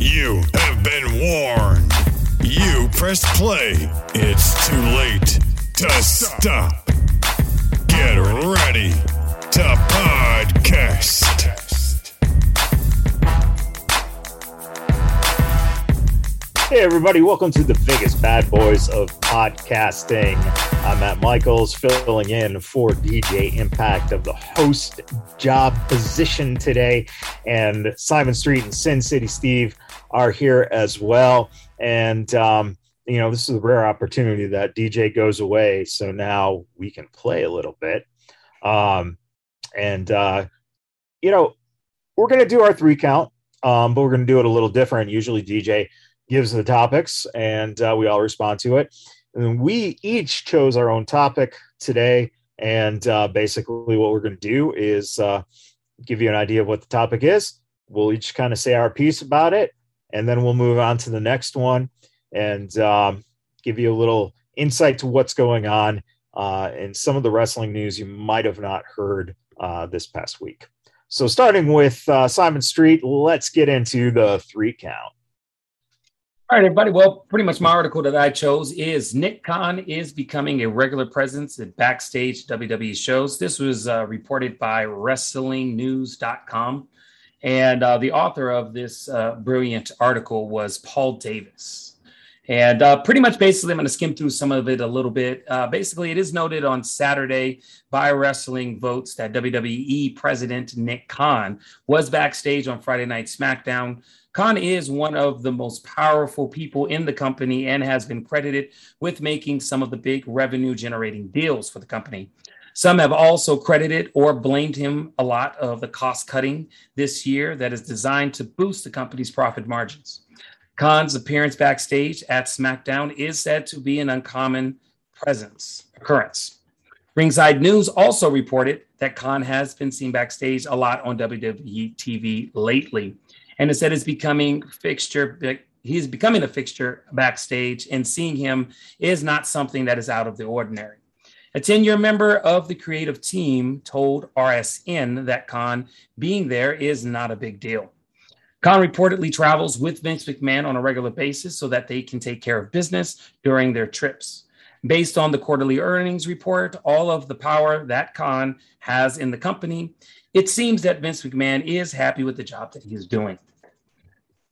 You have been warned. You pressed play. It's too late to stop. Get ready to podcast. Hey, everybody, welcome to the biggest bad boys of podcasting. I'm Matt Michaels, filling in for DJ Impact of the host job position today. And Simon Street and Sin City Steve are here as well. And, um, you know, this is a rare opportunity that DJ goes away. So now we can play a little bit. Um, and, uh, you know, we're going to do our three count, um, but we're going to do it a little different. Usually DJ gives the topics and uh, we all respond to it. And we each chose our own topic today. And uh, basically, what we're going to do is uh, give you an idea of what the topic is. We'll each kind of say our piece about it, and then we'll move on to the next one and um, give you a little insight to what's going on uh, in some of the wrestling news you might have not heard uh, this past week. So, starting with uh, Simon Street, let's get into the three count. All right, everybody. Well, pretty much my article that I chose is Nick Khan is becoming a regular presence at backstage WWE shows. This was uh, reported by WrestlingNews.com. And uh, the author of this uh, brilliant article was Paul Davis. And uh, pretty much basically, I'm going to skim through some of it a little bit. Uh, basically, it is noted on Saturday by Wrestling Votes that WWE President Nick Khan was backstage on Friday Night SmackDown Khan is one of the most powerful people in the company and has been credited with making some of the big revenue generating deals for the company. Some have also credited or blamed him a lot of the cost cutting this year that is designed to boost the company's profit margins. Khan's appearance backstage at SmackDown is said to be an uncommon presence occurrence. Ringside News also reported that Khan has been seen backstage a lot on WWE TV lately and instead is becoming fixture. He's becoming a fixture backstage, and seeing him is not something that is out of the ordinary. A 10 year member of the creative team told RSN that Khan being there is not a big deal. Khan reportedly travels with Vince McMahon on a regular basis so that they can take care of business during their trips. Based on the quarterly earnings report, all of the power that Khan has in the company, it seems that Vince McMahon is happy with the job that he is doing.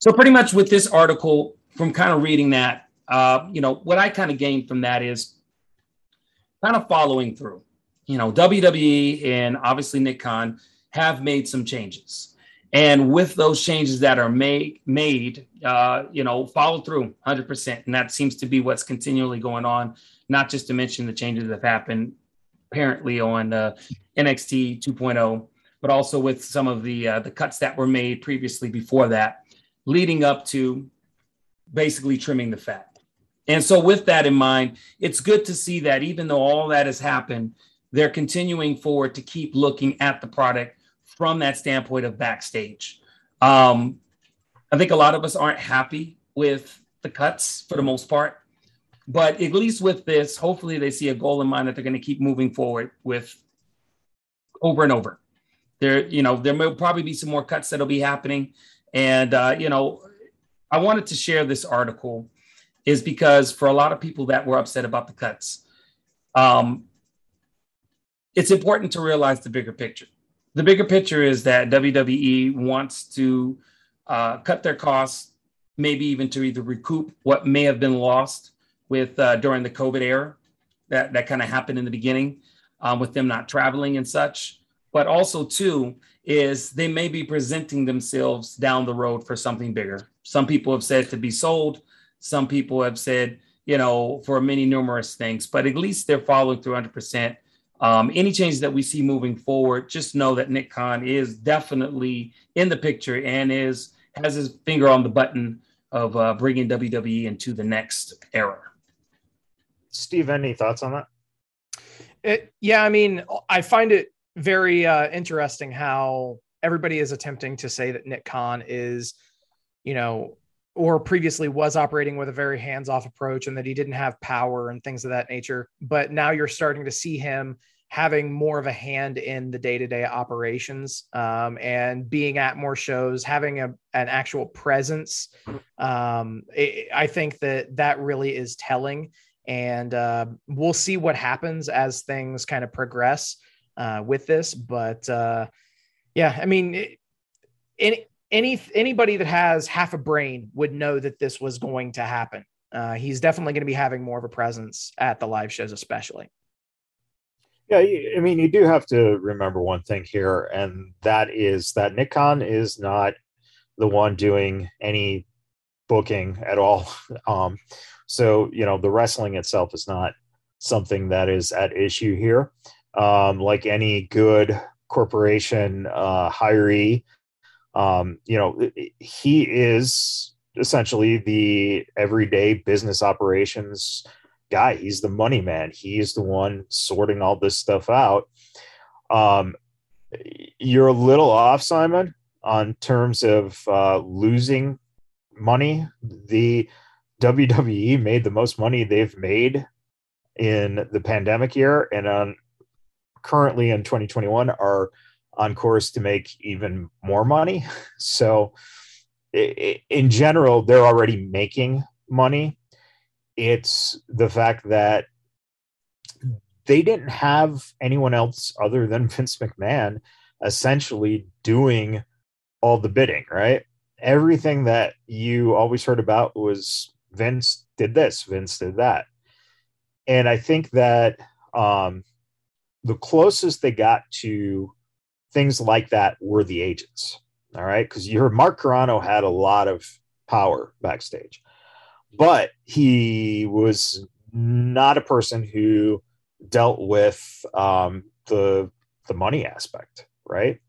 So pretty much with this article, from kind of reading that, uh, you know, what I kind of gained from that is kind of following through. You know, WWE and obviously Nick Khan have made some changes, and with those changes that are made, made, uh, you know, follow through 100%, and that seems to be what's continually going on. Not just to mention the changes that have happened apparently on uh, NXT 2.0, but also with some of the uh, the cuts that were made previously before that leading up to basically trimming the fat. And so, with that in mind, it's good to see that even though all that has happened, they're continuing forward to keep looking at the product from that standpoint of backstage. Um, I think a lot of us aren't happy with the cuts for the most part, but at least with this, hopefully they see a goal in mind that they're going to keep moving forward with over and over. There, you know, there will probably be some more cuts that'll be happening. And, uh, you know, I wanted to share this article is because for a lot of people that were upset about the cuts, um, it's important to realize the bigger picture. The bigger picture is that WWE wants to uh, cut their costs, maybe even to either recoup what may have been lost with uh, during the COVID era that, that kind of happened in the beginning um, with them not traveling and such. But also, too, is they may be presenting themselves down the road for something bigger. Some people have said to be sold. Some people have said, you know, for many numerous things, but at least they're following through 100%. Um, any changes that we see moving forward, just know that Nick Khan is definitely in the picture and is has his finger on the button of uh, bringing WWE into the next era. Steve, any thoughts on that? It, yeah, I mean, I find it very uh, interesting how everybody is attempting to say that Nick Khan is, you know, or previously was operating with a very hands-off approach and that he didn't have power and things of that nature. But now you're starting to see him having more of a hand in the day-to-day operations um, and being at more shows having a, an actual presence um, it, i think that that really is telling and uh, we'll see what happens as things kind of progress uh, with this but uh, yeah i mean it, any any anybody that has half a brain would know that this was going to happen uh, he's definitely going to be having more of a presence at the live shows especially yeah, I mean, you do have to remember one thing here, and that is that Nick Khan is not the one doing any booking at all. Um, so, you know, the wrestling itself is not something that is at issue here. Um, like any good corporation uh, hiree, um, you know, he is essentially the everyday business operations guy. He's the money man. He's the one sorting all this stuff out. Um, you're a little off, Simon, on terms of uh, losing money. The WWE made the most money they've made in the pandemic year, and on currently in 2021 are on course to make even more money. So, in general, they're already making money it's the fact that they didn't have anyone else other than Vince McMahon essentially doing all the bidding, right? Everything that you always heard about was Vince did this, Vince did that. And I think that um, the closest they got to things like that were the agents. All right. Because you heard Mark Carrano had a lot of power backstage but he was not a person who dealt with um, the the money aspect, right?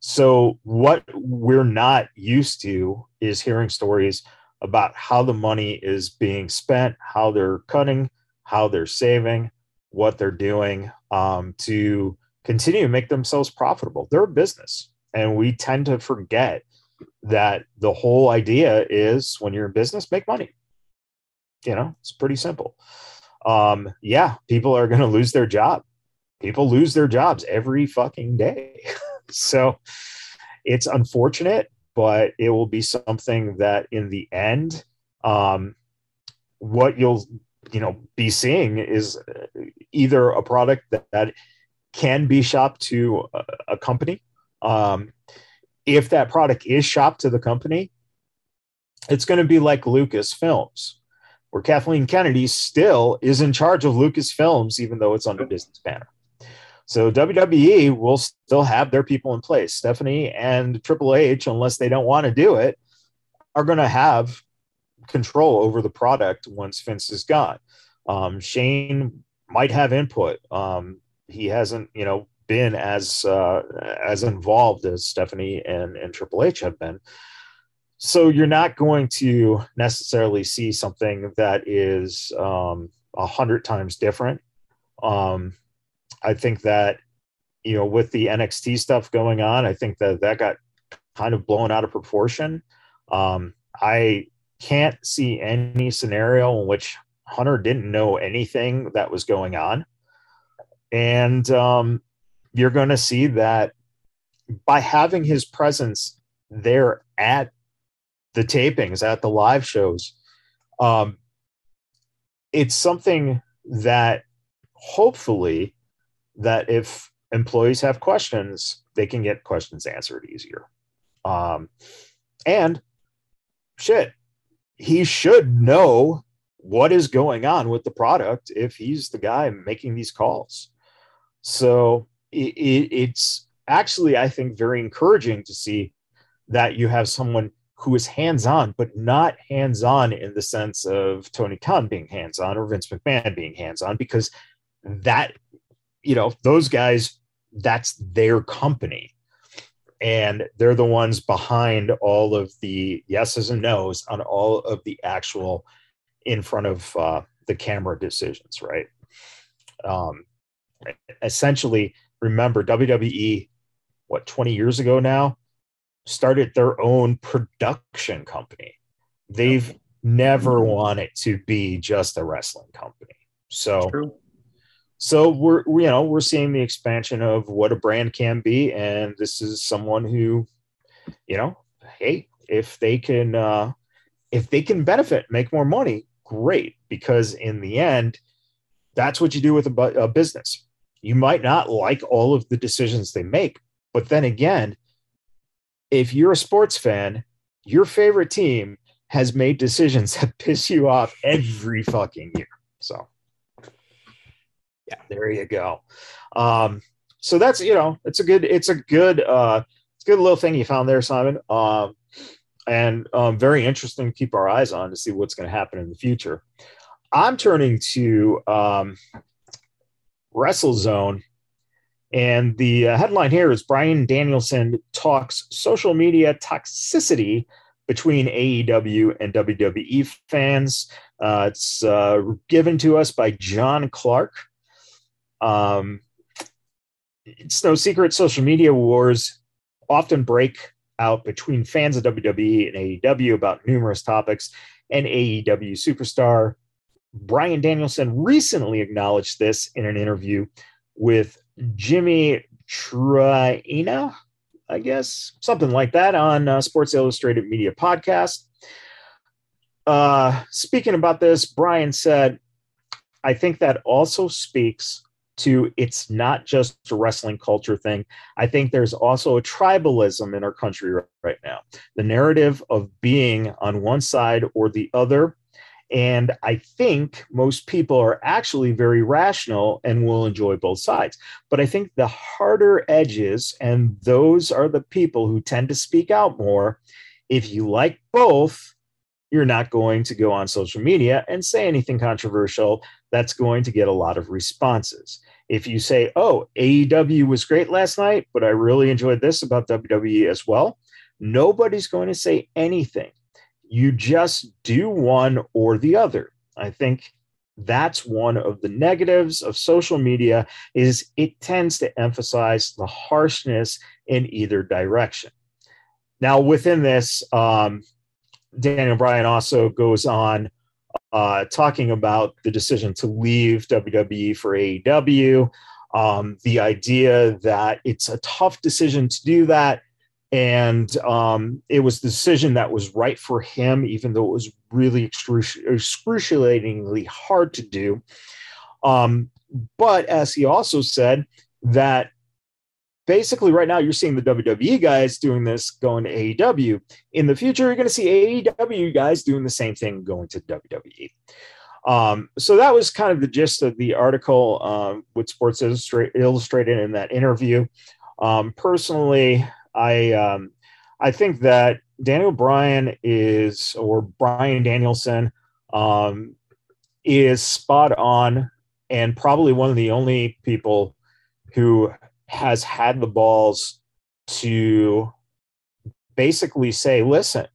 So what we're not used to is hearing stories about how the money is being spent, how they're cutting, how they're saving, what they're doing um, to continue to make themselves profitable. They're a business, and we tend to forget that the whole idea is when you're in business, make money. You know, it's pretty simple. Um, yeah, people are going to lose their job. People lose their jobs every fucking day. so it's unfortunate, but it will be something that in the end, um, what you'll you know be seeing is either a product that, that can be shopped to a, company um, if that product is shopped to the company, it's going to be like Lucasfilms, where Kathleen Kennedy still is in charge of Lucasfilms, even though it's under Disney's banner. So WWE will still have their people in place. Stephanie and Triple H, unless they don't want to do it, are going to have control over the product once Vince is gone. Um, Shane might have input. Um, he hasn't, you know, been as uh, as involved as Stephanie and, and Triple H have been. So you're not going to necessarily see something that is um, a hundred times different. Um, I think that you know with the NXT stuff going on, I think that that got kind of blown out of proportion. Um, I can't see any scenario in which Hunter didn't know anything that was going on. And um, you're going to see that by having his presence there at the tapings, at the live shows, um, it's something that hopefully that if employees have questions, they can get questions answered easier. Um, and shit, he should know what is going on with the product if he's the guy making these calls. So it, it, it's actually, I think, very encouraging to see that you have someone who is hands on, but not hands on in the sense of Tony Khan being hands on or Vince McMahon being hands on, because that, you know, those guys, that's their company. and they're the ones behind all of the yeses and nos on all of the actual in front of uh, the camera decisions, right? Um, essentially, remember WWE, what, 20 years ago now, started their own production company. They've never wanted to be just a wrestling company. So, so we're you know we're seeing the expansion of what a brand can be, and this is someone who, you know, hey, if they can uh, if they can benefit, make more money, great. Because in the end, that's what you do with a, a business. You might not like all of the decisions they make, but then again, if you're a sports fan, your favorite team has made decisions that piss you off every fucking year. So, yeah, there you go. Um, so that's you know, it's a good, it's a good, uh, it's a good little thing you found there, Simon. Um, and um, very interesting to keep our eyes on to see what's going to happen in the future. I'm turning to um, WrestleZone, and the uh, headline here is Bryan Danielson talks social media toxicity between AEW and WWE fans. Uh, it's uh, given to us by John Clark. Um, it's no secret social media wars often break out between fans of WWE and AEW about numerous topics, and AEW superstar Bryan Danielson recently acknowledged this in an interview with Jimmy Traina, I guess, something like that on uh, Sports Illustrated Media Podcast. Uh, speaking about this, Bryan said, I think that also speaks to it's not just a wrestling culture thing. I think there's also a tribalism in our country right now. The narrative of being on one side or the other. And I think most people are actually very rational and will enjoy both sides. But I think the harder edges, and those are the people who tend to speak out more. If you like both, you're not going to go on social media and say anything controversial that's going to get a lot of responses. If you say, oh, AEW was great last night, but I really enjoyed this about WWE as well, nobody's going to say anything. You just do one or the other. I think that's one of the negatives of social media is it tends to emphasize the harshness in either direction. Now, within this, um, Daniel Bryan also goes on uh, talking about the decision to leave WWE for AEW, um, the idea that it's a tough decision to do that. And um, it was the decision that was right for him, even though it was really excruciatingly hard to do. Um, but as he also said, that basically right now you're seeing the WWE guys doing this going to AEW. In the future, you're going to see AEW guys doing the same thing going to WWE. Um, so that was kind of the gist of the article um, with Sports Illustrated in that interview. Um, personally, I um, I think that Daniel Bryan is or Bryan Danielson um, is spot on and probably one of the only people who has had the balls to basically say, listen,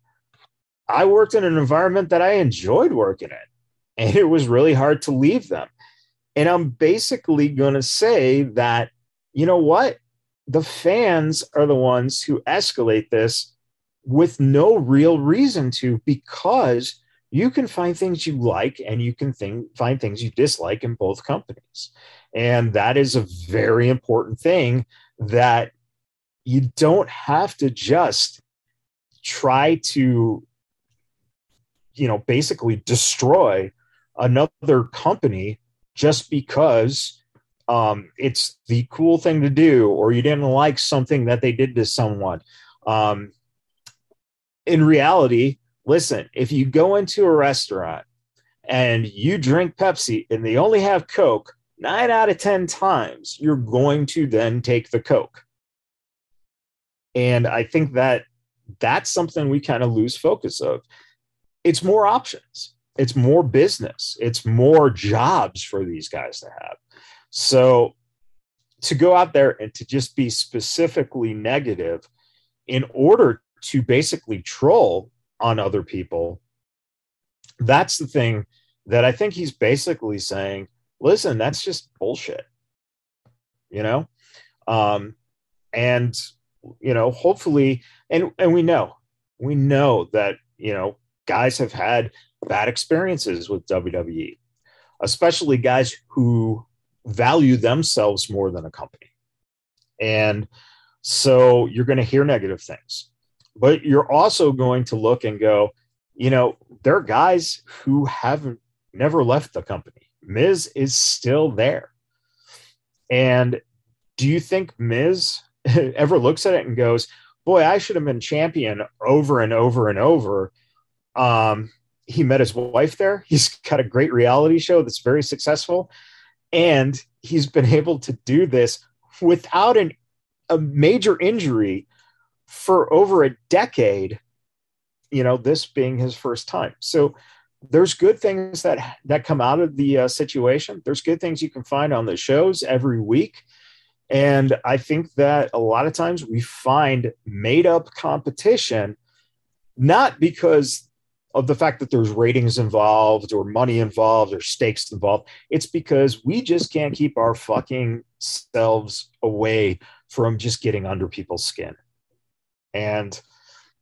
I worked in an environment that I enjoyed working in, and it was really hard to leave them. And I'm basically going to say that, you know what? The fans are the ones who escalate this with no real reason to, because you can find things you like and you can think, find things you dislike in both companies. And that is a very important thing that you don't have to just try to, you know, basically destroy another company just because um, it's the cool thing to do or you didn't like something that they did to someone. Um, in reality, listen, if you go into a restaurant and you drink Pepsi and they only have Coke, nine out of 10 times, you're going to then take the Coke. And I think that that's something we kind of lose focus of. It's more options, it's more business, it's more jobs for these guys to have. So to go out there and to just be specifically negative in order to basically troll on other people, that's the thing that I think he's basically saying, listen, that's just bullshit. You know? Um, and you know, hopefully, and and we know, we know that, you know, guys have had bad experiences with WWE, especially guys who value themselves more than a company. And so you're going to hear negative things, but you're also going to look and go, you know, there are guys who haven't never left the company. Miz is still there. And do you think Miz ever looks at it and goes, boy, I should have been champion over and over and over? Um, he met his wife there. He's got a great reality show that's very successful. And he's been able to do this without an, a major injury for over a decade, you know, this being his first time. So there's good things that that come out of the uh, situation. There's good things you can find on the shows every week. And I think that a lot of times we find made up competition, not because of the fact that there's ratings involved or money involved or stakes involved. It's because we just can't keep our fucking selves away from just getting under people's skin. And,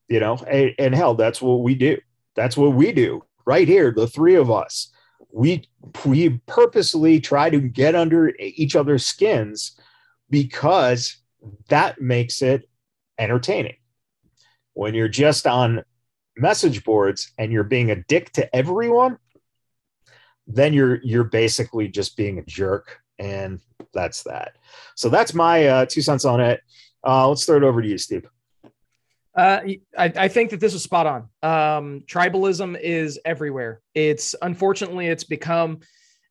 you know, and, and hell, that's what we do. That's what we do right here, the three of us. We we purposely try to get under each other's skins because that makes it entertaining. When you're just on message boards and you're being a dick to everyone, then you're you're basically just being a jerk, and that's that. So that's my uh, two cents on it. Uh, let's throw it over to you, Steve. Uh, I, I, think that this is spot on. Um, tribalism is everywhere. It's unfortunately it's become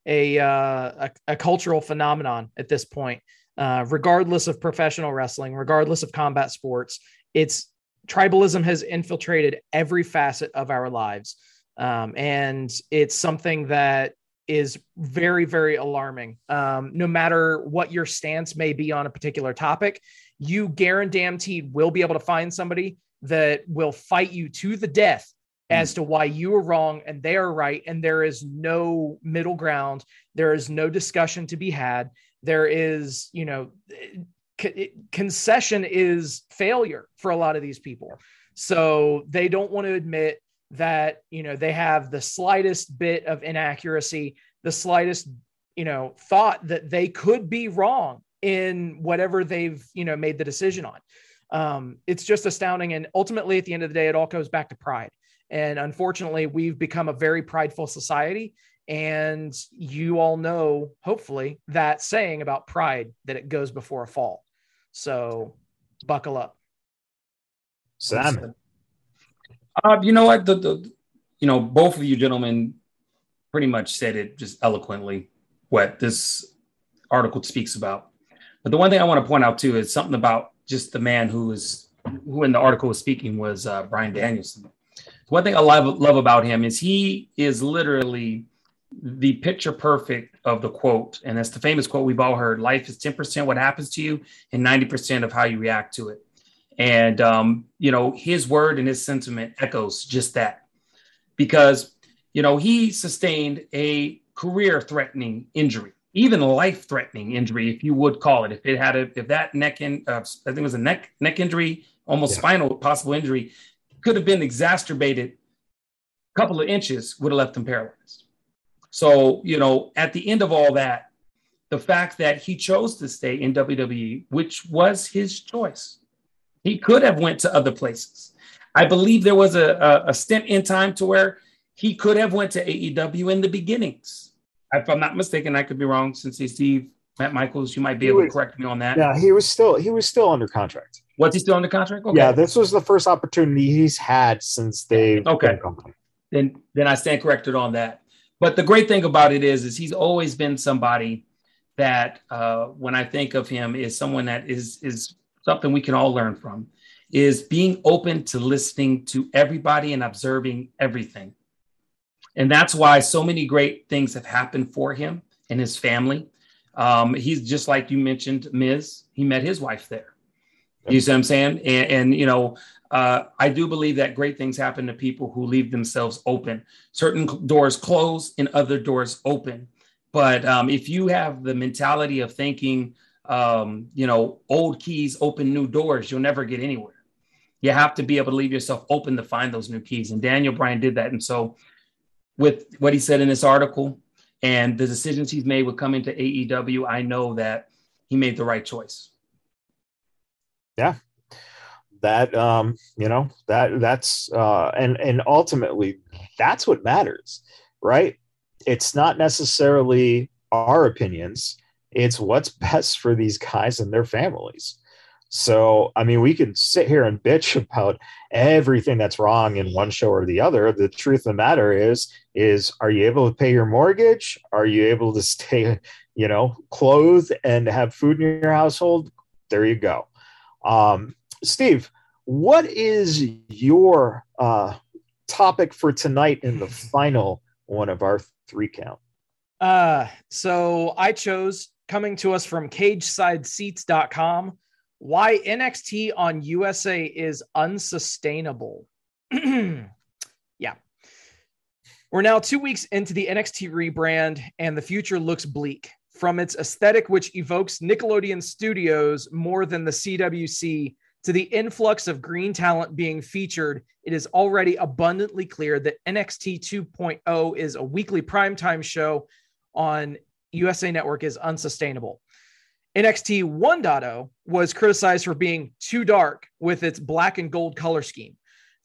a, uh, a, a cultural phenomenon at this point. Uh, regardless of professional wrestling, regardless of combat sports, it's tribalism has infiltrated every facet of our lives. Um, and it's something that is very, very alarming. Um, no matter what your stance may be on a particular topic, you guaranteed will be able to find somebody that will fight you to the death hmm. as to why you are wrong and they are right. And there is no middle ground. There is no discussion to be had. There is, you know, concession is failure for a lot of these people. So they don't want to admit that, you know, they have the slightest bit of inaccuracy, the slightest, you know, thought that they could be wrong in whatever they've, you know, made the decision on. Um, it's just astounding. And ultimately, at the end of the day, it all goes back to pride. And unfortunately, we've become a very prideful society. And you all know, hopefully, that saying about pride that it goes before a fall. So buckle up. Simon. Uh, you know what? The, the, you know, both of you gentlemen pretty much said it just eloquently what this article speaks about. But the one thing I want to point out too is something about just the man who is who in the article was speaking was uh, Bryan Danielson. One thing I love love about him is he is literally the picture perfect of the quote. And that's the famous quote we've all heard life is 10% what happens to you and 90% of how you react to it. And, um, you know, his word and his sentiment echoes just that because, you know, he sustained a career threatening injury, even life threatening injury, if you would call it. If it had a, if that neck in, uh, I think it was a neck, neck injury, almost yeah. spinal possible injury, could have been exacerbated a couple of inches, would have left him paralyzed. So, you know, at the end of all that, the fact that he chose to stay in WWE, which was his choice, he could have went to other places. I believe there was a, a, a stint in time to where he could have went to AEW in the beginnings. If I'm not mistaken, I could be wrong. Since he's Steve Matt Michaels, you might be he able was, to correct me on that. Yeah, he was still he was still under contract. Was he still under contract? Okay. Yeah, this was the first opportunity he's had since they okay. Then then I stand corrected on that. But the great thing about it is, is he's always been somebody that uh, when I think of him is someone that is is something we can all learn from, is being open to listening to everybody and observing everything. And that's why so many great things have happened for him and his family. Um, he's just like you mentioned, Miz. He met his wife there, You see what I'm saying? And, and you know, uh, I do believe that great things happen to people who leave themselves open. Certain doors close and other doors open. But um, if you have the mentality of thinking, um, you know, old keys open new doors, you'll never get anywhere. You have to be able to leave yourself open to find those new keys. And Daniel Bryan did that. And so, with what he said in this article and the decisions he's made with coming to AEW, I know that he made the right choice. Yeah. That um, you know, that that's uh and and ultimately that's what matters, right? It's not necessarily our opinions, it's what's best for these guys and their families. So, I mean, we can sit here and bitch about everything that's wrong in one show or the other. The truth of the matter is, is are you able to pay your mortgage? Are you able to stay, you know, clothed and have food in your household? There you go. Um, Steve, what is your uh, topic for tonight in the final one of our three count? Uh, so I chose coming to us from cagesideseats.com why NXT on USA is unsustainable. yeah. We're now two weeks into the NXT rebrand, and the future looks bleak. From its aesthetic, which evokes Nickelodeon Studios more than the CWC, to the influx of green talent being featured, it is already abundantly clear that NXT 2.0 is a weekly primetime show on USA Network is unsustainable. NXT 1.0 was criticized for being too dark with its black and gold color scheme.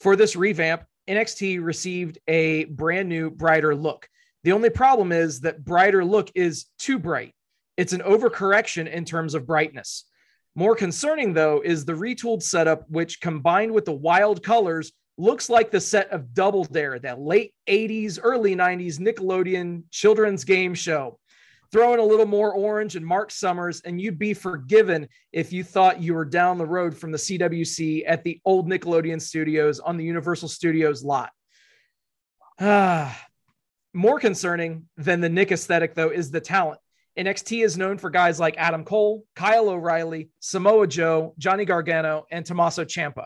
For this revamp, NXT received a brand new, brighter look. The only problem is that brighter look is too bright. It's an overcorrection in terms of brightness. More concerning, though, is the retooled setup, which combined with the wild colors, looks like the set of Double Dare, that late 80s, early 90s Nickelodeon children's game show throw in a little more orange and Marc Summers, and you'd be forgiven if you thought you were down the road from the CWC at the old Nickelodeon studios on the Universal Studios lot. Ah, more concerning than the Nick aesthetic, though, is the talent. NXT is known for guys like Adam Cole, Kyle O'Reilly, Samoa Joe, Johnny Gargano, and Tommaso Ciampa.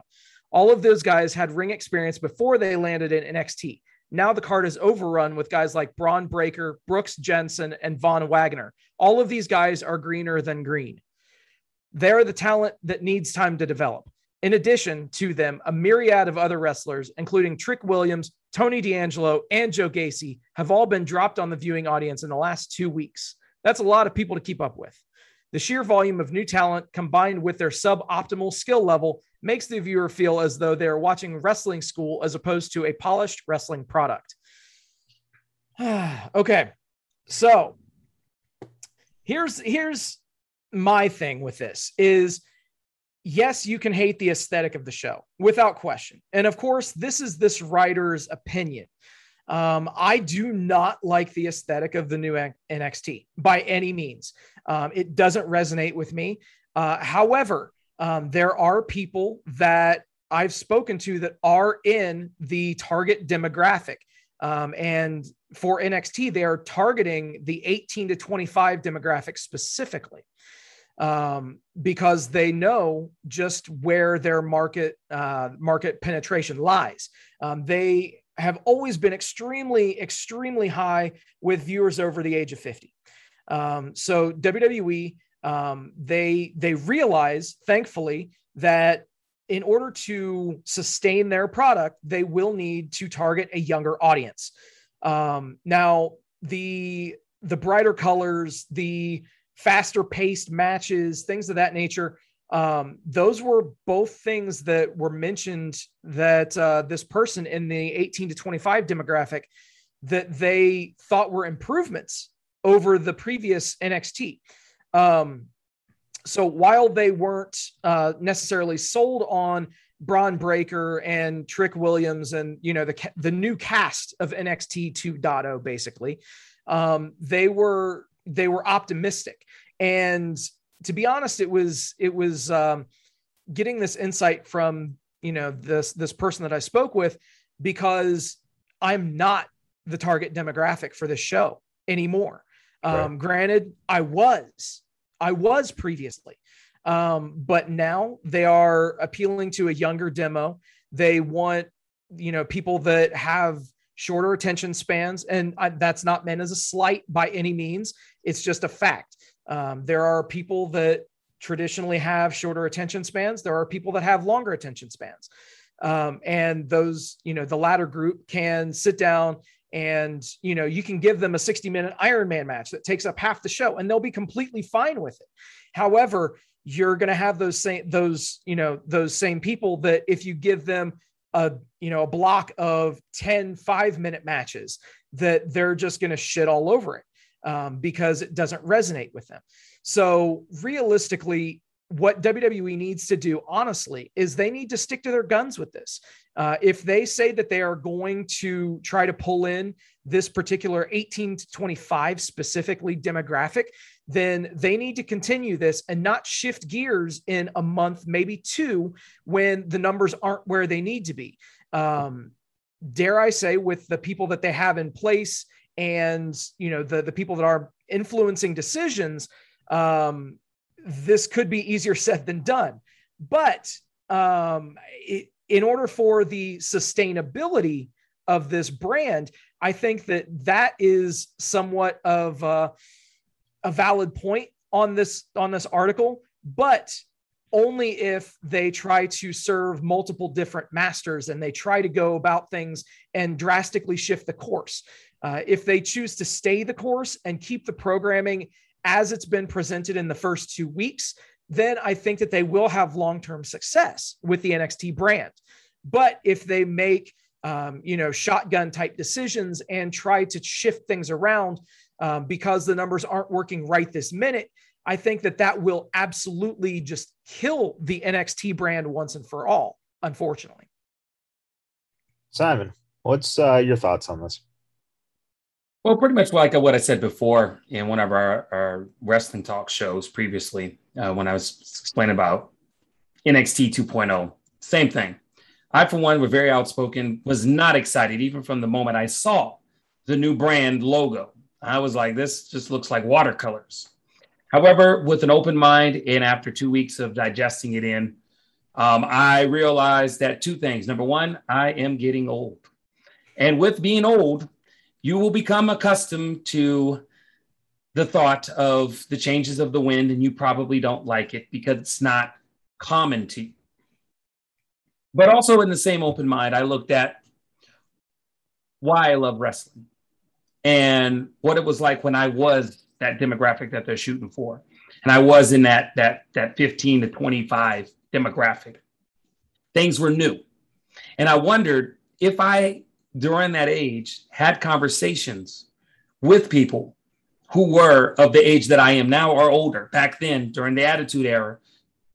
All of those guys had ring experience before they landed in NXT. Now the card is overrun with guys like Bron Breakker, Brooks Jensen, and Von Wagner. All of these guys are greener than green. They're the talent that needs time to develop. In addition to them, a myriad of other wrestlers, including Trick Williams, Tony D'Angelo, and Joe Gacy, have all been dropped on the viewing audience in the last two weeks. That's a lot of people to keep up with. The sheer volume of new talent combined with their suboptimal skill level makes the viewer feel as though they're watching wrestling school as opposed to a polished wrestling product. okay. So here's here's my thing with this is yes, you can hate the aesthetic of the show without question. And of course, this is this writer's opinion. Um, I do not like the aesthetic of the new NXT by any means. Um, it doesn't resonate with me. Uh, however, um, there are people that I've spoken to that are in the target demographic. Um, and for NXT, they are targeting the 18 to 25 demographic specifically um, because they know just where their market uh, market penetration lies. Um, they have always been extremely, extremely high with viewers over the age of 50. Um, so WWE um, they they realize, thankfully, that in order to sustain their product, they will need to target a younger audience. Um, now, the the brighter colors, the faster paced matches, things of that nature. Um, those were both things that were mentioned that uh, this person in the 18 to 25 demographic that they thought were improvements over the previous NXT. Um, so while they weren't uh, necessarily sold on Bron Breakker and Trick Williams and you know the the new cast of NXT 2.0 basically, um, they were they were optimistic. And to be honest, it was it was um, getting this insight from you know this this person that I spoke with because I'm not the target demographic for this show anymore. Um, right. Granted, I was, I was previously. Um, but now they are appealing to a younger demo. They want, you know, people that have shorter attention spans. And I, that's not meant as a slight by any means. It's just a fact. Um, there are people that traditionally have shorter attention spans. There are people that have longer attention spans. Um, and those, you know, the latter group can sit down and, you know, you can give them a 60 minute Ironman match that takes up half the show and they'll be completely fine with it. However, you're going to have those same, those, you know, those same people that if you give them a, you know, a block of 10 five minute matches that they're just going to shit all over it um, because it doesn't resonate with them. So realistically, what WWE needs to do, honestly, is they need to stick to their guns with this. Uh, if they say that they are going to try to pull in this particular 18 to 25 specifically demographic, then they need to continue this and not shift gears in a month, maybe two, when the numbers aren't where they need to be. Um, dare I say, with the people that they have in place and you know the the people that are influencing decisions um, this could be easier said than done. But um, it, in order for the sustainability of this brand, I think that that is somewhat of a, valid point on this on this article, but only if they try to serve multiple different masters and they try to go about things and drastically shift the course. Uh, if they choose to stay the course and keep the programming as it's been presented in the first two weeks, then I think that they will have long term success with the NXT brand. But if they make um, you know shotgun type decisions and try to shift things around um, because the numbers aren't working right this minute, I think that that will absolutely just kill the NXT brand once and for all. Unfortunately, Simon, what's uh, your thoughts on this? Well, pretty much like what I said before in one of our, our wrestling talk shows previously, uh, when I was explaining about NXT 2.0. Same thing. I, for one, were very outspoken, was not excited even from the moment I saw the new brand logo. I was like, this just looks like watercolors. However, with an open mind and after two weeks of digesting it in, um, I realized that two things. Number one, I am getting old. And with being old, you will become accustomed to the thought of the changes of the wind and you probably don't like it because it's not common to you. But also, in the same open mind, I looked at why I love wrestling and what it was like when I was that demographic that they're shooting for. And I was in that that that 15 to 25 demographic. Things were new. And I wondered if I during that age had conversations with people who were of the age that I am now or older back then during the Attitude Era,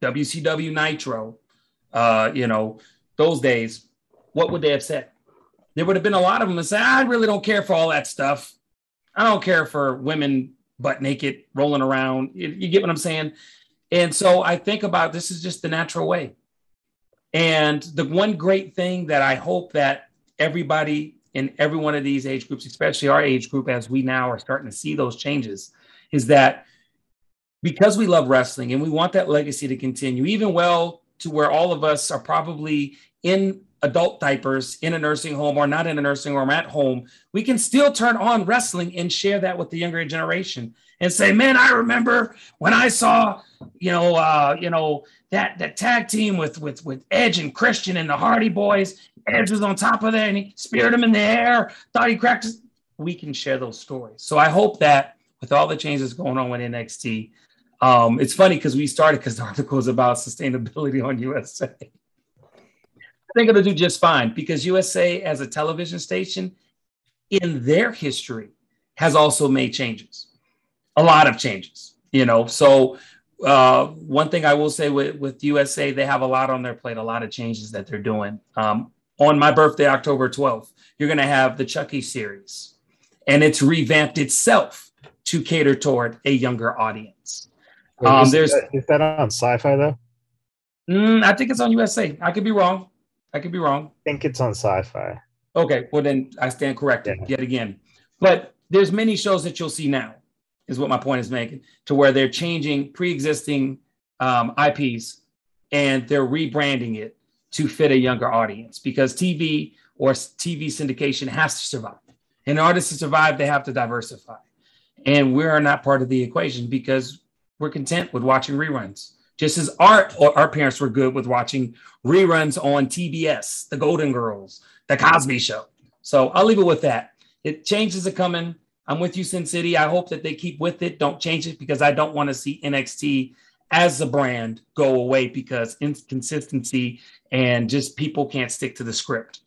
WCW Nitro, uh, you know, those days, what would they have said? There would have been a lot of them that say, I really don't care for all that stuff. I don't care for women butt naked rolling around. You, you get what I'm saying? And so I think about this is just the natural way. And the one great thing that I hope that everybody in every one of these age groups, especially our age group, as we now are starting to see those changes, is that because we love wrestling and we want that legacy to continue, even well to where all of us are probably in adult diapers in a nursing home or not in a nursing home at home, we can still turn on wrestling and share that with the younger generation and say, "Man, I remember when I saw, you know, uh, you know that that tag team with with with Edge and Christian and the Hardy Boys. Edge was on top of there and he speared him in the air. Thought he cracked. His... We can share those stories. So I hope that with all the changes going on with NXT, um, it's funny because we started because the article is about sustainability on USA. I think it'll do just fine because USA, as a television station, in their history, has also made changes, a lot of changes. You know, so uh, one thing I will say with, with USA, they have a lot on their plate, a lot of changes that they're doing. Um, on my birthday, October 12th, you're going to have the Chucky series, and it's revamped itself to cater toward a younger audience. Wait, um, is, there's that, is that on Sci-Fi though? Mm, I think it's on USA. I could be wrong. I could be wrong. I think it's on Sci-Fi. Okay, well then I stand corrected yeah. yet again. But there's many shows that you'll see now, is what my point is making, to where they're changing pre-existing um, IPs and they're rebranding it to fit a younger audience because TV or TV syndication has to survive. In order to survive, they have to diversify. And we are not part of the equation because we're content with watching reruns. Just as our our parents were good with watching reruns on TBS, The Golden Girls, The Cosby Show. So I'll leave it with that. It changes are coming. I'm with you, Sin City. I hope that they keep with it. Don't change it because I don't want to see NXT as a brand go away because inconsistency and just people can't stick to the script.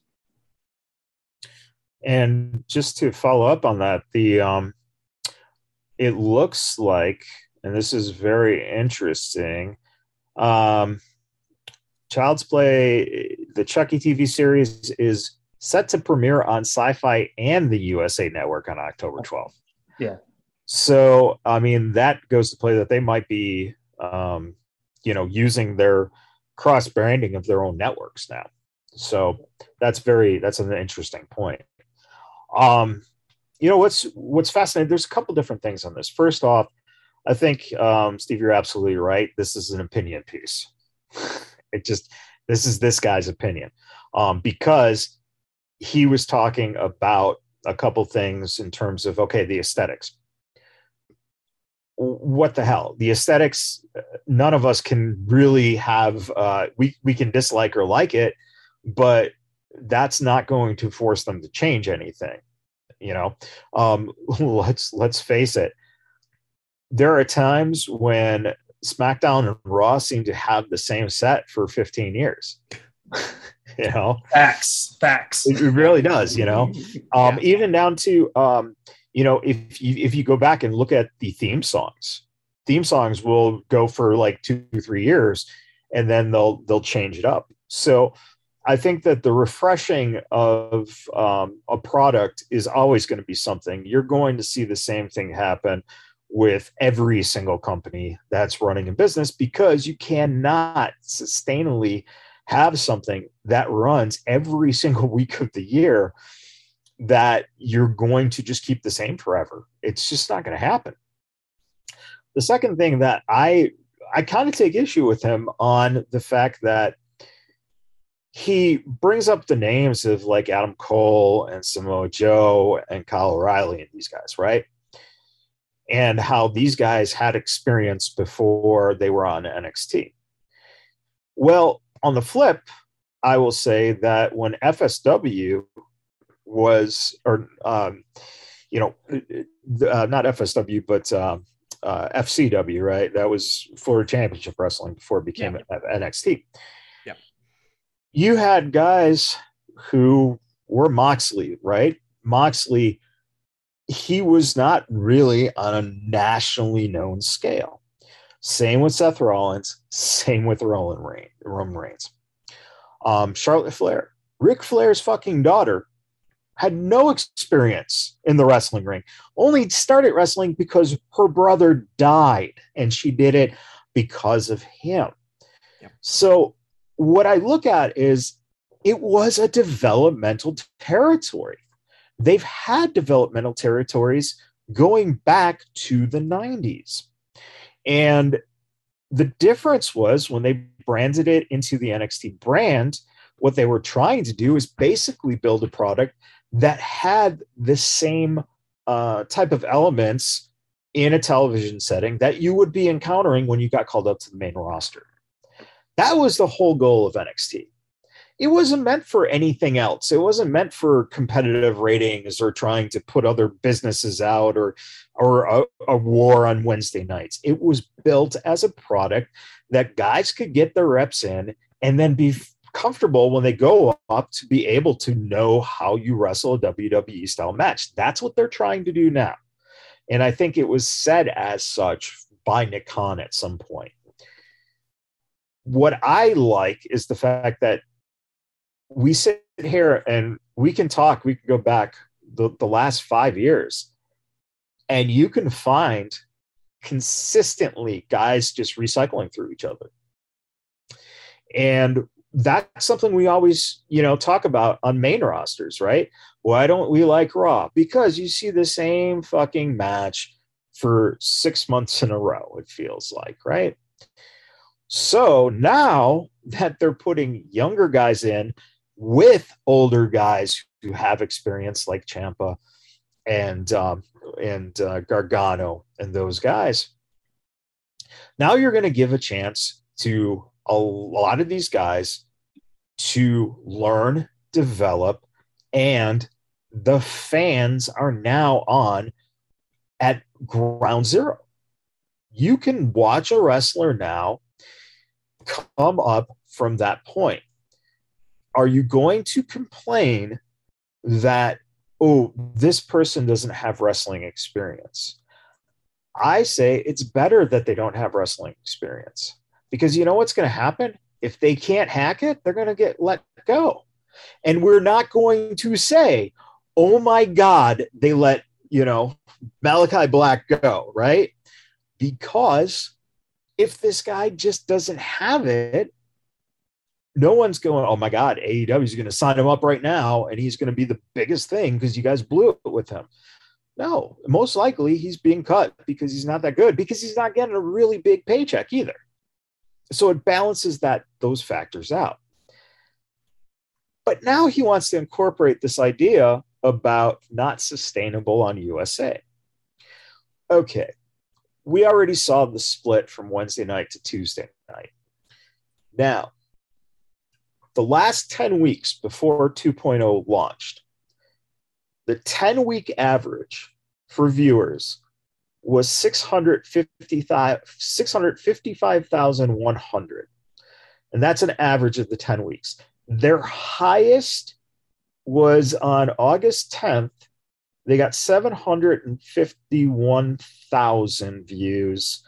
And just to follow up on that, the um, it looks like, and this is very interesting. Um, Child's Play, the Chucky TV series is set to premiere on Syfy and the USA Network on October 12th. Yeah. So, I mean, that goes to play that they might be, um, you know, using their cross branding of their own networks now. So that's very that's an interesting point. Um, you know what's what's fascinating? There's a couple different things on this. First off, I think um, Steve, you're absolutely right. This is an opinion piece. it just this is this guy's opinion um, because he was talking about a couple things in terms of okay, the aesthetics. What the hell? The aesthetics. None of us can really have. Uh, we we can dislike or like it, but that's not going to force them to change anything you know um, let's let's face it there are times when smackdown and raw seem to have the same set for 15 years you know facts facts it, really does you know um, yeah. even down to um, you know if you if you go back and look at the theme songs theme songs will go for like two three years and then they'll they'll change it up so I think that the refreshing of um, a product is always going to be something. You're going to see the same thing happen with every single company that's running a business because you cannot sustainably have something that runs every single week of the year that you're going to just keep the same forever. It's just not going to happen. The second thing that I I kind of take issue with him on the fact that he brings up the names of like Adam Cole and Samoa Joe and Kyle O'Reilly and these guys, right? And how these guys had experience before they were on NXT. Well, on the flip, I will say that when FSW was, or, um, you know, uh, not FSW, but um, uh, FCW, right? That was for championship wrestling before it became yeah. NXT Yeah, you had guys who were Moxley, right? Moxley, he was not really on a nationally known scale. Same with Seth Rollins, same with Roman Reigns. Roman Reigns. Um, Charlotte Flair, Ric Flair's fucking daughter, had no experience in the wrestling ring. Only started wrestling because her brother died, and she did it because of him. Yeah. So what I look at is it was a developmental territory. They've had developmental territories going back to the 90s. And the difference was when they branded it into the NXT brand, what they were trying to do is basically build a product that had the same uh, type of elements in a television setting that you would be encountering when you got called up to the main roster. That was the whole goal of NXT. It wasn't meant for anything else. It wasn't meant for competitive ratings or trying to put other businesses out or or a, a war on Wednesday nights. It was built as a product that guys could get their reps in and then be comfortable when they go up to be able to know how you wrestle a WWE style match. That's what they're trying to do now. And I think it was said as such by Nick Khan at some point what I like is the fact that we sit here and we can talk, we can go back the, the last five years, and you can find consistently guys just recycling through each other. And that's something we always, you know, talk about on main rosters, right? Why don't we like Raw? Because you see the same fucking match for six months in a row, it feels like, right? So now that they're putting younger guys in with older guys who have experience like Ciampa and um, and uh, Gargano and those guys, now you're going to give a chance to a lot of these guys to learn, develop, and the fans are now on at ground zero. You can watch a wrestler now come up from that point. Are you going to complain that, oh, this person doesn't have wrestling experience? I say it's better that they don't have wrestling experience because you know what's going to happen? If they can't hack it, they're going to get let go. And we're not going to say, oh my God, they let, you know, Malakai Black go, right? Because if this guy just doesn't have it, no one's going, oh my God, AEW is going to sign him up right now and he's going to be the biggest thing because you guys blew it with him. No, most likely he's being cut because he's not that good because he's not getting a really big paycheck either. So it balances that those factors out. But now he wants to incorporate this idea about not sustainable on USA. Okay, we already saw the split from Wednesday night to Tuesday night. Now, the last 10 weeks before 2.0 launched, the 10 week average for viewers was 655,100. and that's an average of the 10 weeks. Their highest was on August 10th they got 751,000 views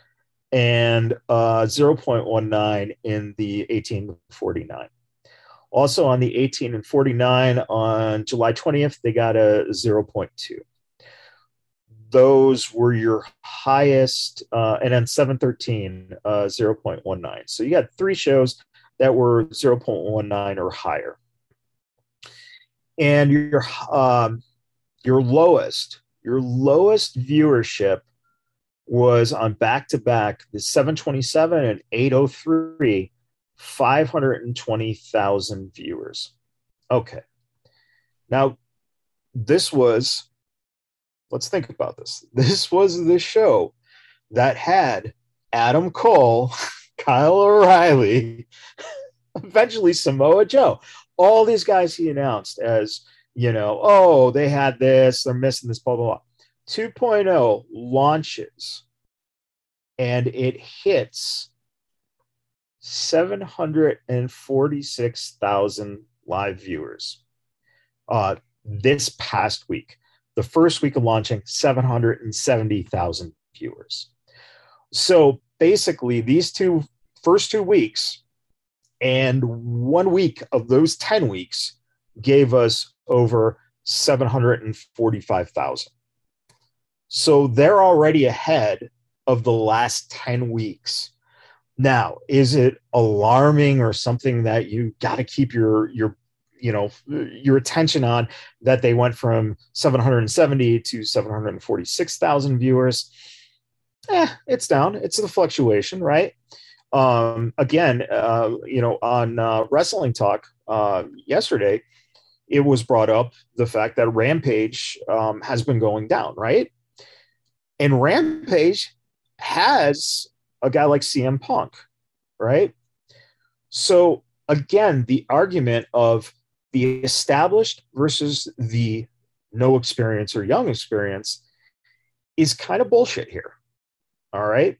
and uh, 0.19 in the 1849. Also on the 18 and 49 on July 20th, they got a 0.2. Those were your highest, uh, and then 713, uh, 0.19. So you got three shows that were 0.19 or higher. And your um, your lowest, your lowest viewership was on back to back the 727 and 803, 520,000 viewers. Okay. Now, this was, let's think about this. This was the show that had Adam Cole, Kyle O'Reilly, eventually Samoa Joe, all these guys he announced as you know, oh, they had this, they're missing this, blah, blah, blah. 2.0 launches and it hits 746,000 live viewers uh, this past week. The first week of launching, 770,000 viewers. So basically, these two first two weeks and one week of those 10 weeks gave us over 745,000. So they're already ahead of the last 10 weeks. Now, is it alarming or something that you got to keep your your you know your attention on that they went from 770 to 746,000 viewers? Eh, it's down. It's the fluctuation, right? Um, again, uh, you know, on uh, Wrestling Talk uh, yesterday, it was brought up the fact that Rampage um, has been going down, right? And Rampage has a guy like CM Punk, right? So again, the argument of the established versus the no experience or young experience is kind of bullshit here. All right.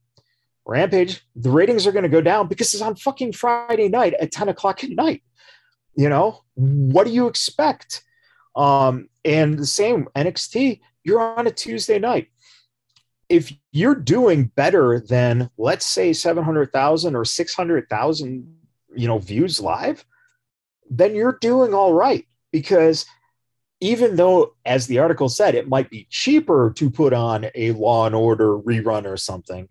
Rampage, the ratings are going to go down because it's on fucking Friday night at 10 o'clock at night. You know, what do you expect? Um, and the same NXT, you're on a Tuesday night. If you're doing better than, let's say, 700,000 or 600,000, you know, views live, then you're doing all right. Because even though, as the article said, it might be cheaper to put on a Law and Order rerun or something,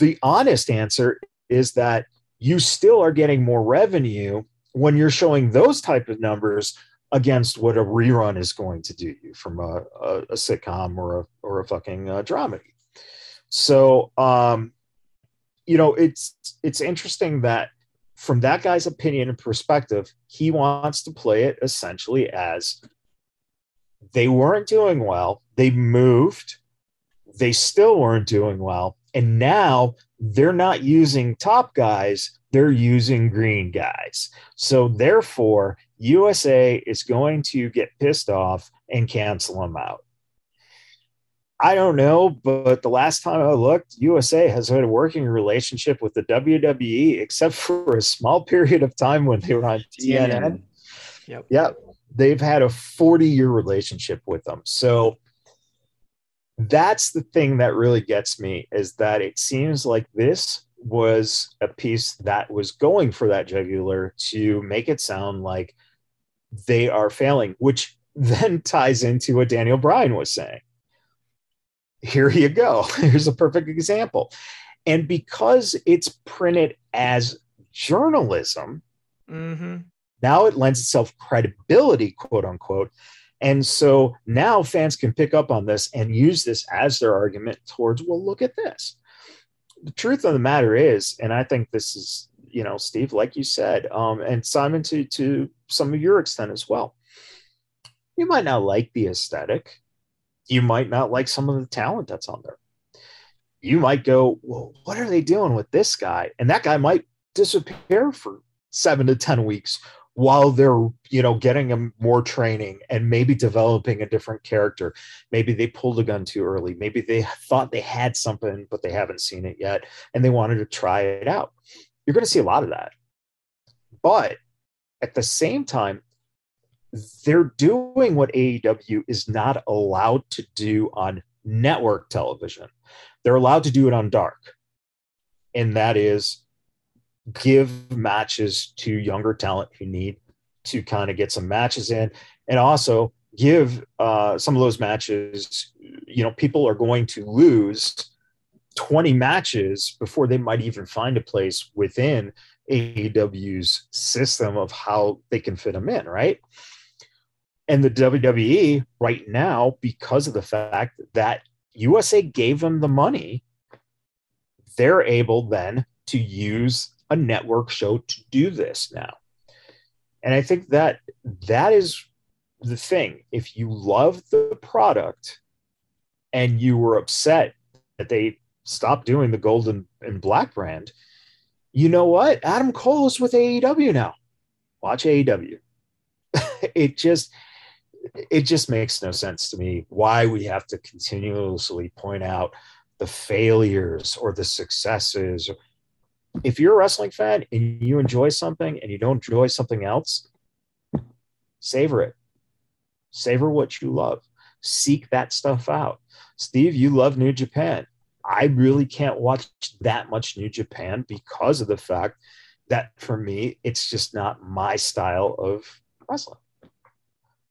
the honest answer is that you still are getting more revenue when you're showing those type of numbers against what a rerun is going to do you from a, a, a sitcom or a or a fucking uh, dramedy. So um, you know, it's it's interesting that from that guy's opinion and perspective, he wants to play it essentially as they weren't doing well. They moved. They still weren't doing well. And now they're not using top guys, they're using green guys. So therefore, USA is going to get pissed off and cancel them out. I don't know, but the last time I looked, USA has had a working relationship with the WWE, except for a small period of time when they were on TNN. Yep. Yep. They've had a 40 year relationship with them. So that's the thing that really gets me is that it seems like this was a piece that was going for that jugular to make it sound like they are failing, which then ties into what Daniel Bryan was saying. Here you go. Here's a perfect example. And because it's printed as journalism, mm-hmm. now it lends itself credibility, quote unquote. And so now fans can pick up on this and use this as their argument towards, well, look at this. The truth of the matter is, and I think this is, you know, Steve, like you said, um, and Simon to to some of your extent as well. You might not like the aesthetic. You might not like some of the talent that's on there. You might go, well, what are they doing with this guy? And that guy might disappear for seven to 10 weeks while they're you know getting them more training and maybe developing a different character maybe they pulled a gun too early maybe they thought they had something but they haven't seen it yet and they wanted to try it out you're going to see a lot of that but at the same time they're doing what AEW is not allowed to do on network television. They're allowed to do it on dark. And that is give matches to younger talent who need to kind of get some matches in and also give uh, some of those matches you know people are going to lose 20 matches before they might even find a place within AEW's system of how they can fit them in right and the WWE right now because of the fact that USA gave them the money they're able then to use a network show to do this now. And I think that that is the thing. If you love the product and you were upset that they stopped doing the golden and black brand, you know what? Adam Cole is with AEW now. Watch AEW. it just it just makes no sense to me why we have to continuously point out the failures or the successes if you're a wrestling fan and you enjoy something and you don't enjoy something else, savor it. Savor what you love. Seek that stuff out. Steve, you love New Japan. I really can't watch that much New Japan because of the fact that for me, it's just not my style of wrestling.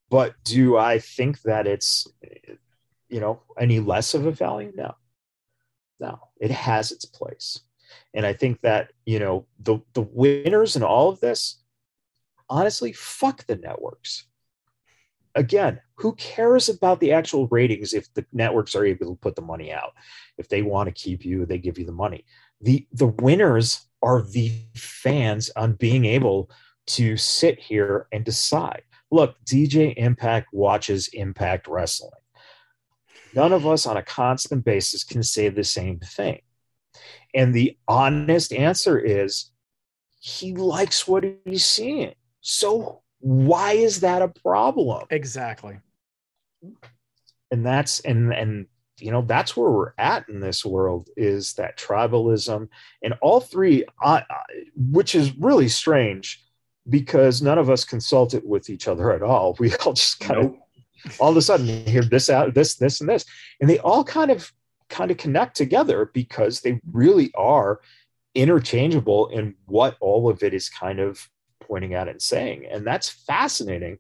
But do I think that it's, you know, any less of a value? No. No, it has its place. And I think that, you know, the, the winners in all of this, honestly, fuck the networks. Again, who cares about the actual ratings if the networks are able to put the money out? If they want to keep you, they give you the money. The the winners are the fans on being able to sit here and decide. Look, DJ Impact watches Impact Wrestling. None of us on a constant basis can say the same thing. And the honest answer is he likes what he's seeing. So why is that a problem? Exactly. And that's and and you know that's where we're at in this world is that tribalism and all three uh, which is really strange because none of us consulted with each other at all we all just kind nope. of all of a sudden hear this out this this and this and they all kind of kind of connect together because they really are interchangeable in what all of it is kind of pointing at and saying. And that's fascinating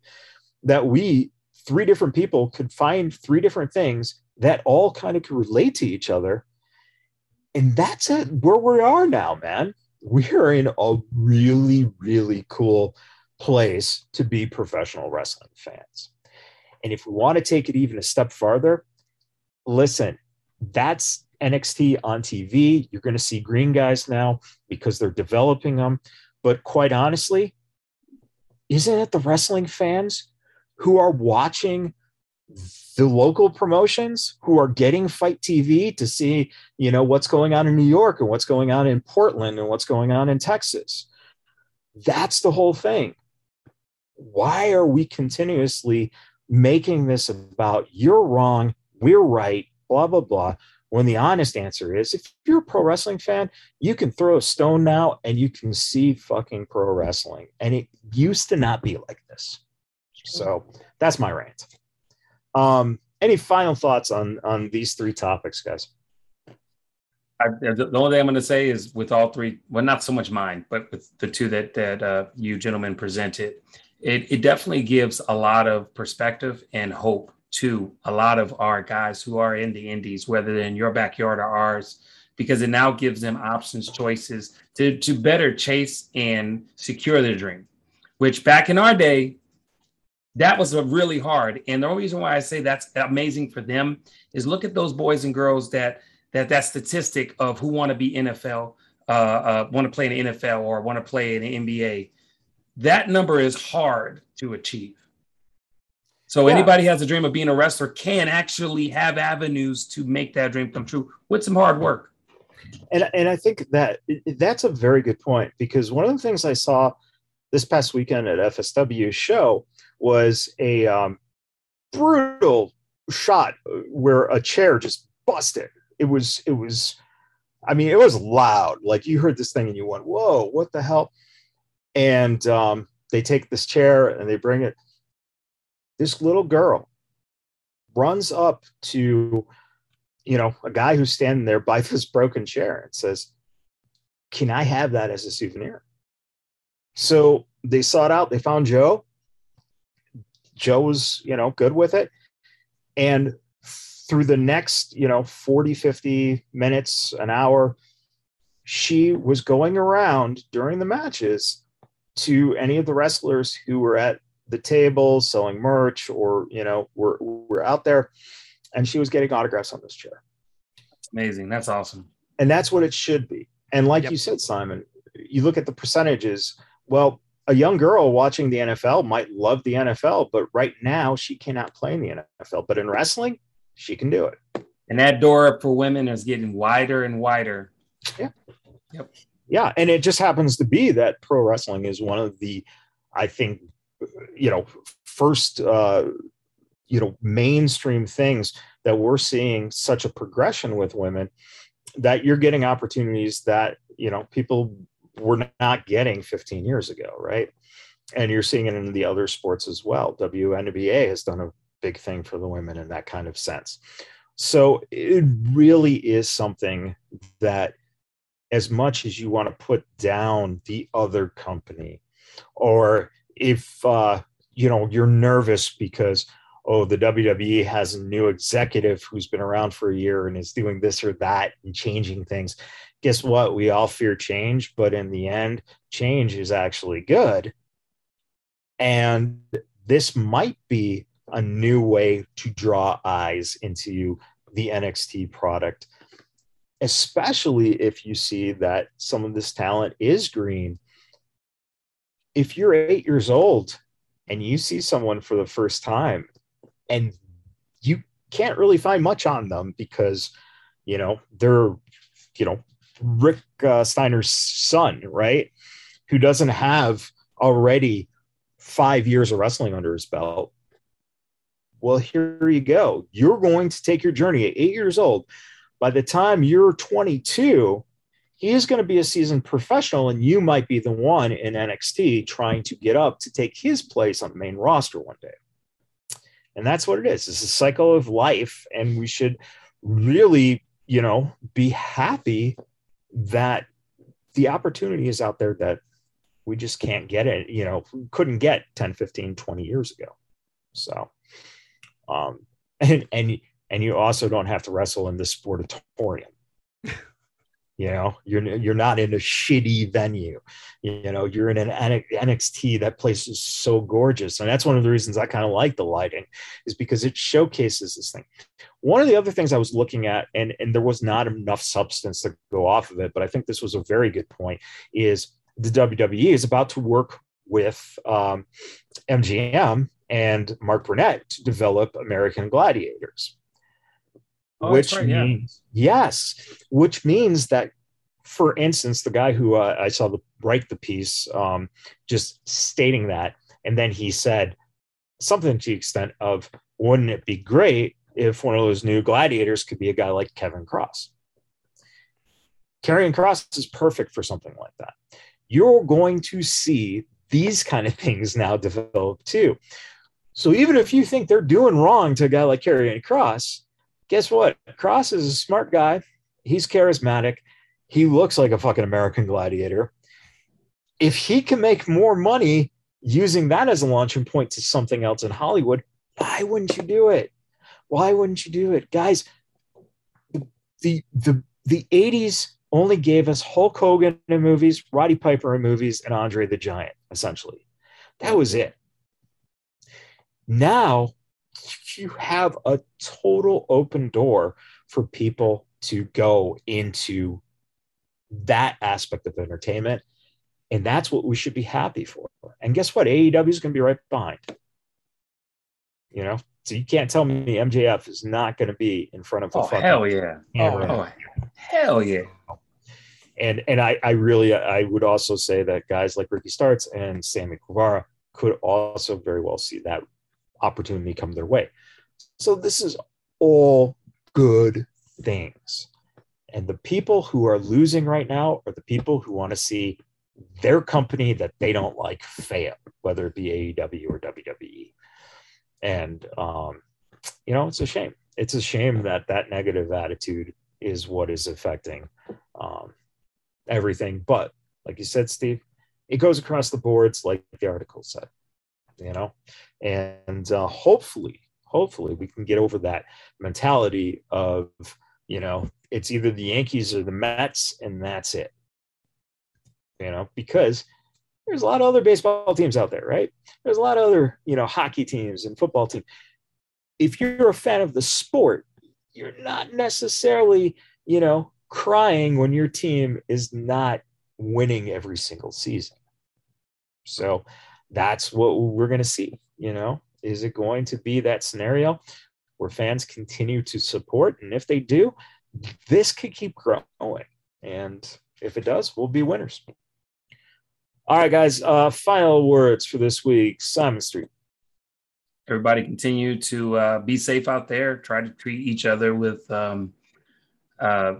that we, three different people, could find three different things that all kind of can relate to each other. And that's it, where we are now, man. We're in a really, really cool place to be professional wrestling fans. And if we want to take it even a step farther, listen, that's NXT on TV. You're going to see green guys now because they're developing them. But quite honestly, isn't it the wrestling fans who are watching the local promotions who are getting fight TV to see, you know, what's going on in New York and what's going on in Portland and what's going on in Texas? That's the whole thing. Why are we continuously making this about you're wrong, we're right, blah, blah, blah? When the honest answer is if you're a pro wrestling fan, you can throw a stone now and you can see fucking pro wrestling. And it used to not be like this. So that's my rant. Um, any final thoughts on on these three topics, guys? I, the only thing I'm going to say is with all three, well, not so much mine, but with the two that that uh, you gentlemen presented, it, it definitely gives a lot of perspective and hope to a lot of our guys who are in the indies, whether they're in your backyard or ours, because it now gives them options, choices to to better chase and secure their dream. Which back in our day, that was really hard. And the only reason why I say that's amazing for them is look at those boys and girls that that that statistic of who want to be NFL, uh, uh, want to play in the NFL or want to play in the NBA. That number is hard to achieve. So yeah. anybody has a dream of being a wrestler can actually have avenues to make that dream come true with some hard work. And and I think that that's a very good point because one of the things I saw this past weekend at FSW show was a um, brutal shot where a chair just busted. It was, it was, I mean, it was loud. Like you heard this thing and you went, whoa, what the hell? And um, they take this chair and they bring it. This little girl runs up to, you know, a guy who's standing there by this broken chair and says, Can I have that as a souvenir? So they sought out, they found Joe. Joe was, you know, good with it. And through the next, you know, 40, 50 minutes, an hour, she was going around during the matches to any of the wrestlers who were at the table selling merch or, you know, we're we're out there. And she was getting autographs on this chair. Amazing. That's awesome. And that's what it should be. And like yep. you said, Simon, you look at the percentages. Well, a young girl watching the NFL might love the NFL, but right now she cannot play in the NFL. But in wrestling, she can do it. And that door for women is getting wider and wider. Yeah. Yep. Yeah. And it just happens to be that pro wrestling is one of the, I think, you know, first, uh, you know, mainstream things that we're seeing such a progression with women that you're getting opportunities that, you know, people were not getting 15 years ago, right? And you're seeing it in the other sports as well. WNBA has done a big thing for the women in that kind of sense. So it really is something that, as much as you want to put down the other company, or if uh, you know you're nervous because oh the WWE has a new executive who's been around for a year and is doing this or that and changing things, guess what? We all fear change, but in the end, change is actually good. And this might be a new way to draw eyes into the NXT product, especially if you see that some of this talent is green. If you're eight years old and you see someone for the first time and you can't really find much on them because, you know, they're, you know, Rick uh, Steiner's son, right? Who doesn't have already five years of wrestling under his belt. Well, here you go. You're going to take your journey at eight years old. By the time you're 22, he is going to be a seasoned professional, and you might be the one in NXT trying to get up to take his place on the main roster one day. And that's what it is. It's a cycle of life, and we should really, you know, be happy that the opportunity is out there that we just can't get it, you know, couldn't get 10, 15, 20 years ago. So, um, and, and, and you also don't have to wrestle in the sportatorium. You know, you're you're not in a shitty venue. You know, you're in an NXT. That place is so gorgeous, and that's one of the reasons I kind of like the lighting, is because it showcases this thing. One of the other things I was looking at, and and there was not enough substance to go off of it, but I think this was a very good point. Is the WWE is about to work with um, MGM and Mark Burnett to develop American Gladiators. Oh, which right, means yeah. yes, which means that, for instance, the guy who uh, I saw the write the piece, um, just stating that, and then he said something to the extent of, "Wouldn't it be great if one of those new gladiators could be a guy like Kevin Cross?" Karrion Kross is perfect for something like that. You're going to see these kind of things now develop too. So even if you think they're doing wrong to a guy like Karrion Kross, guess what? Kross is a smart guy. He's charismatic. He looks like a fucking American gladiator. If he can make more money using that as a launching point to something else in Hollywood, why wouldn't you do it? Why wouldn't you do it? Guys, the the the 80s only gave us Hulk Hogan in movies, Roddy Piper in movies, and Andre the Giant, essentially. That was it. Now you have a total open door for people to go into that aspect of entertainment. And that's what we should be happy for. And guess what? AEW is going to be right behind. You know, so you can't tell me MJF is not going to be in front of a oh, hell yeah. Oh, oh, hell yeah. And and I, I really I would also say that guys like Ricky Starks and Sammy Guevara could also very well see that opportunity come their way. So this is all good things. And the people who are losing right now are the people who want to see their company that they don't like fail, whether it be AEW or WWE. And, um, you know, it's a shame. It's a shame that that negative attitude is what is affecting um, everything. But like you said, Steve, it goes across the boards, like the article said you know? And uh, hopefully hopefully we can get over that mentality of you know it's either the yankees or the mets and that's it. You know because there's a lot of other baseball teams out there right? There's a lot of other you know hockey teams and football teams if you're a fan of the sport you're not necessarily you know crying when your team is not winning every single season. So that's what we're going to see. You know, is it going to be that scenario where fans continue to support? And if they do, this could keep growing. And if it does, we'll be winners. All right, guys. Uh, final words for this week. Simon Street. Everybody continue to uh, be safe out there. Try to treat each other with um, uh,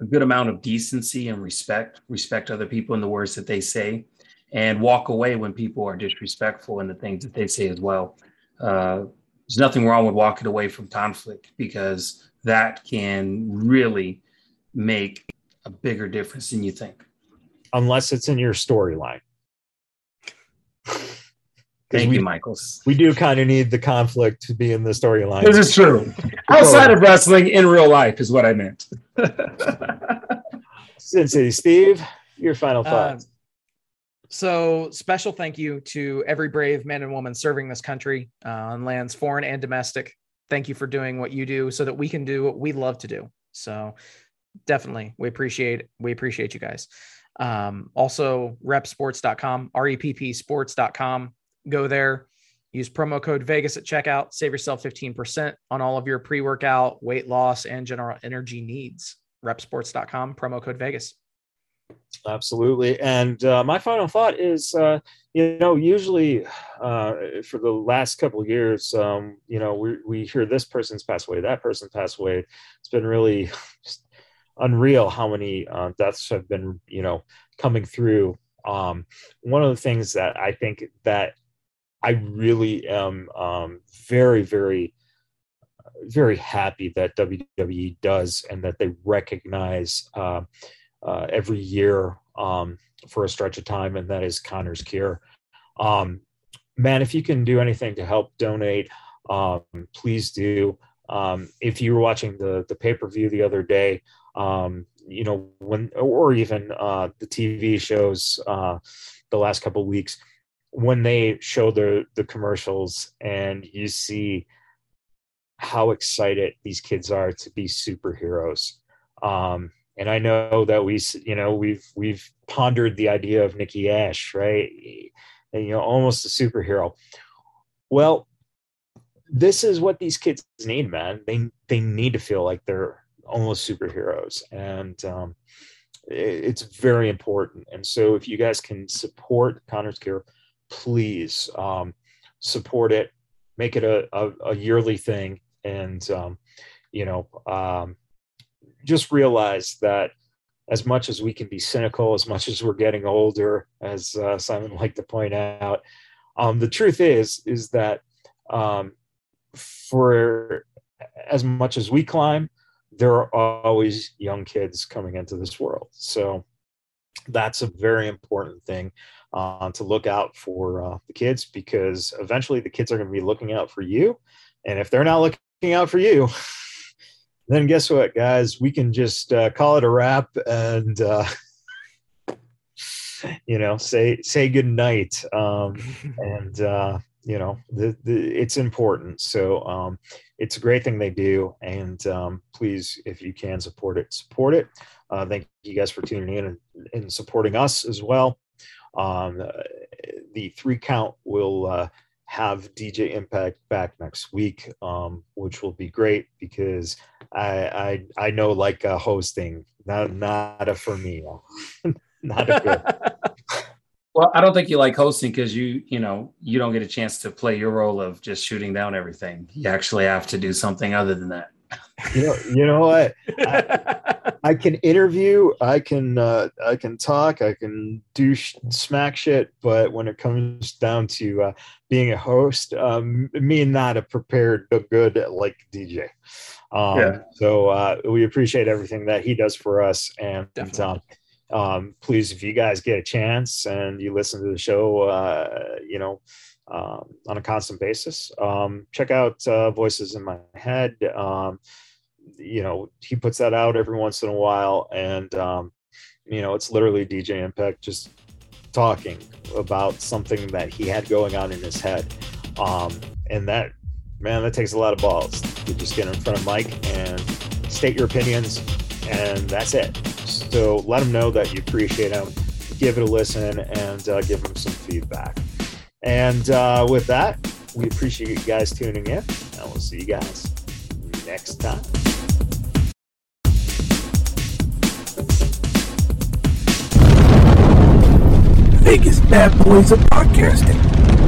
a good amount of decency and respect. Respect other people and the words that they say and walk away when people are disrespectful and the things that they say as well. Uh, there's nothing wrong with walking away from conflict because that can really make a bigger difference than you think. Unless it's in your storyline. Thank we, you, Michaels. We do kind of need the conflict to be in the storyline. This is true. Outside of wrestling, in real life, is what I meant. Sin City Steve, your final uh, thoughts. Uh, so special thank you to every brave man and woman serving this country uh, on lands foreign and domestic. Thank you for doing what you do so that we can do what we love to do. So definitely we appreciate we appreciate you guys. Um, also reppsports.com, R-E-P-P sports.com. Go there, use promo code Vegas at checkout, save yourself 15% on all of your pre-workout, weight loss, and general energy needs. Reppsports.com, promo code Vegas. Absolutely. And uh, my final thought is, uh, you know, usually uh, for the last couple years, um, you know, we, we hear this person's passed away, that person passed away. It's been really unreal how many uh, deaths have been, you know, coming through. Um, one of the things that I think that I really am um, very, very, very happy that WWE does and that they recognize uh, every year um, for a stretch of time, and that is Connor's Cure. Um, man, if you can do anything to help donate, um, please do. Um, if you were watching the the pay per view the other day, um, you know when or even uh, the tv shows uh, the last couple weeks when they show the the commercials and you see how excited these kids are to be superheroes um, and i know that we you know we've we've pondered the idea of nikki ash right? And, you know almost a superhero. Well this is what these kids need man. They they need to feel like they're almost superheroes. And um, it, it's very important. And so if you guys can support connor's Cure, please um, support it. Make it a, a, a yearly thing. And um, you know um, just realize that as much as we can be cynical as much as we're getting older as uh, simon liked to point out um, the truth is is that um, for as much as we climb there are always young kids coming into this world. So that's a very important thing uh, to look out for uh, the kids because eventually the kids are going to be looking out for you. And if they're not looking out for you then guess what guys? We can just uh, call it a wrap and uh, you know say say good night um, and uh, you know the, the it's important. So um, it's a great thing they do and um, please if you can support it support it. Uh, thank you guys for tuning in and, and supporting us as well. Um, the three count will uh, have dj impact back next week um, which will be great because i i, I know like uh, hosting not not a for me not a good Well, I don't think you like hosting because you, you know, you don't get a chance to play your role of just shooting down everything. You actually have to do something other than that. You know, you know what? I, I can interview, I can, uh, I can talk, I can do sh- smack shit, but when it comes down to uh, being a host, um, me not a prepared good like DJ. Um, yeah. So uh, we appreciate everything that he does for us, and um, um, please, if you guys get a chance and you listen to the show, uh, you know, um, on a constant basis, um, check out uh, Voices in My Head. Um, you know, he puts that out every once in a while, and um, you know, it's literally DJ Impact just talking about something that he had going on in his head, um, and that man, that takes a lot of balls to just get in front of mic and state your opinions, and that's it. So let them know that you appreciate him. Give it a listen and uh, give them some feedback. And uh, with that, we appreciate you guys tuning in, and we'll see you guys next time. Vegas BadBoyz of podcasting.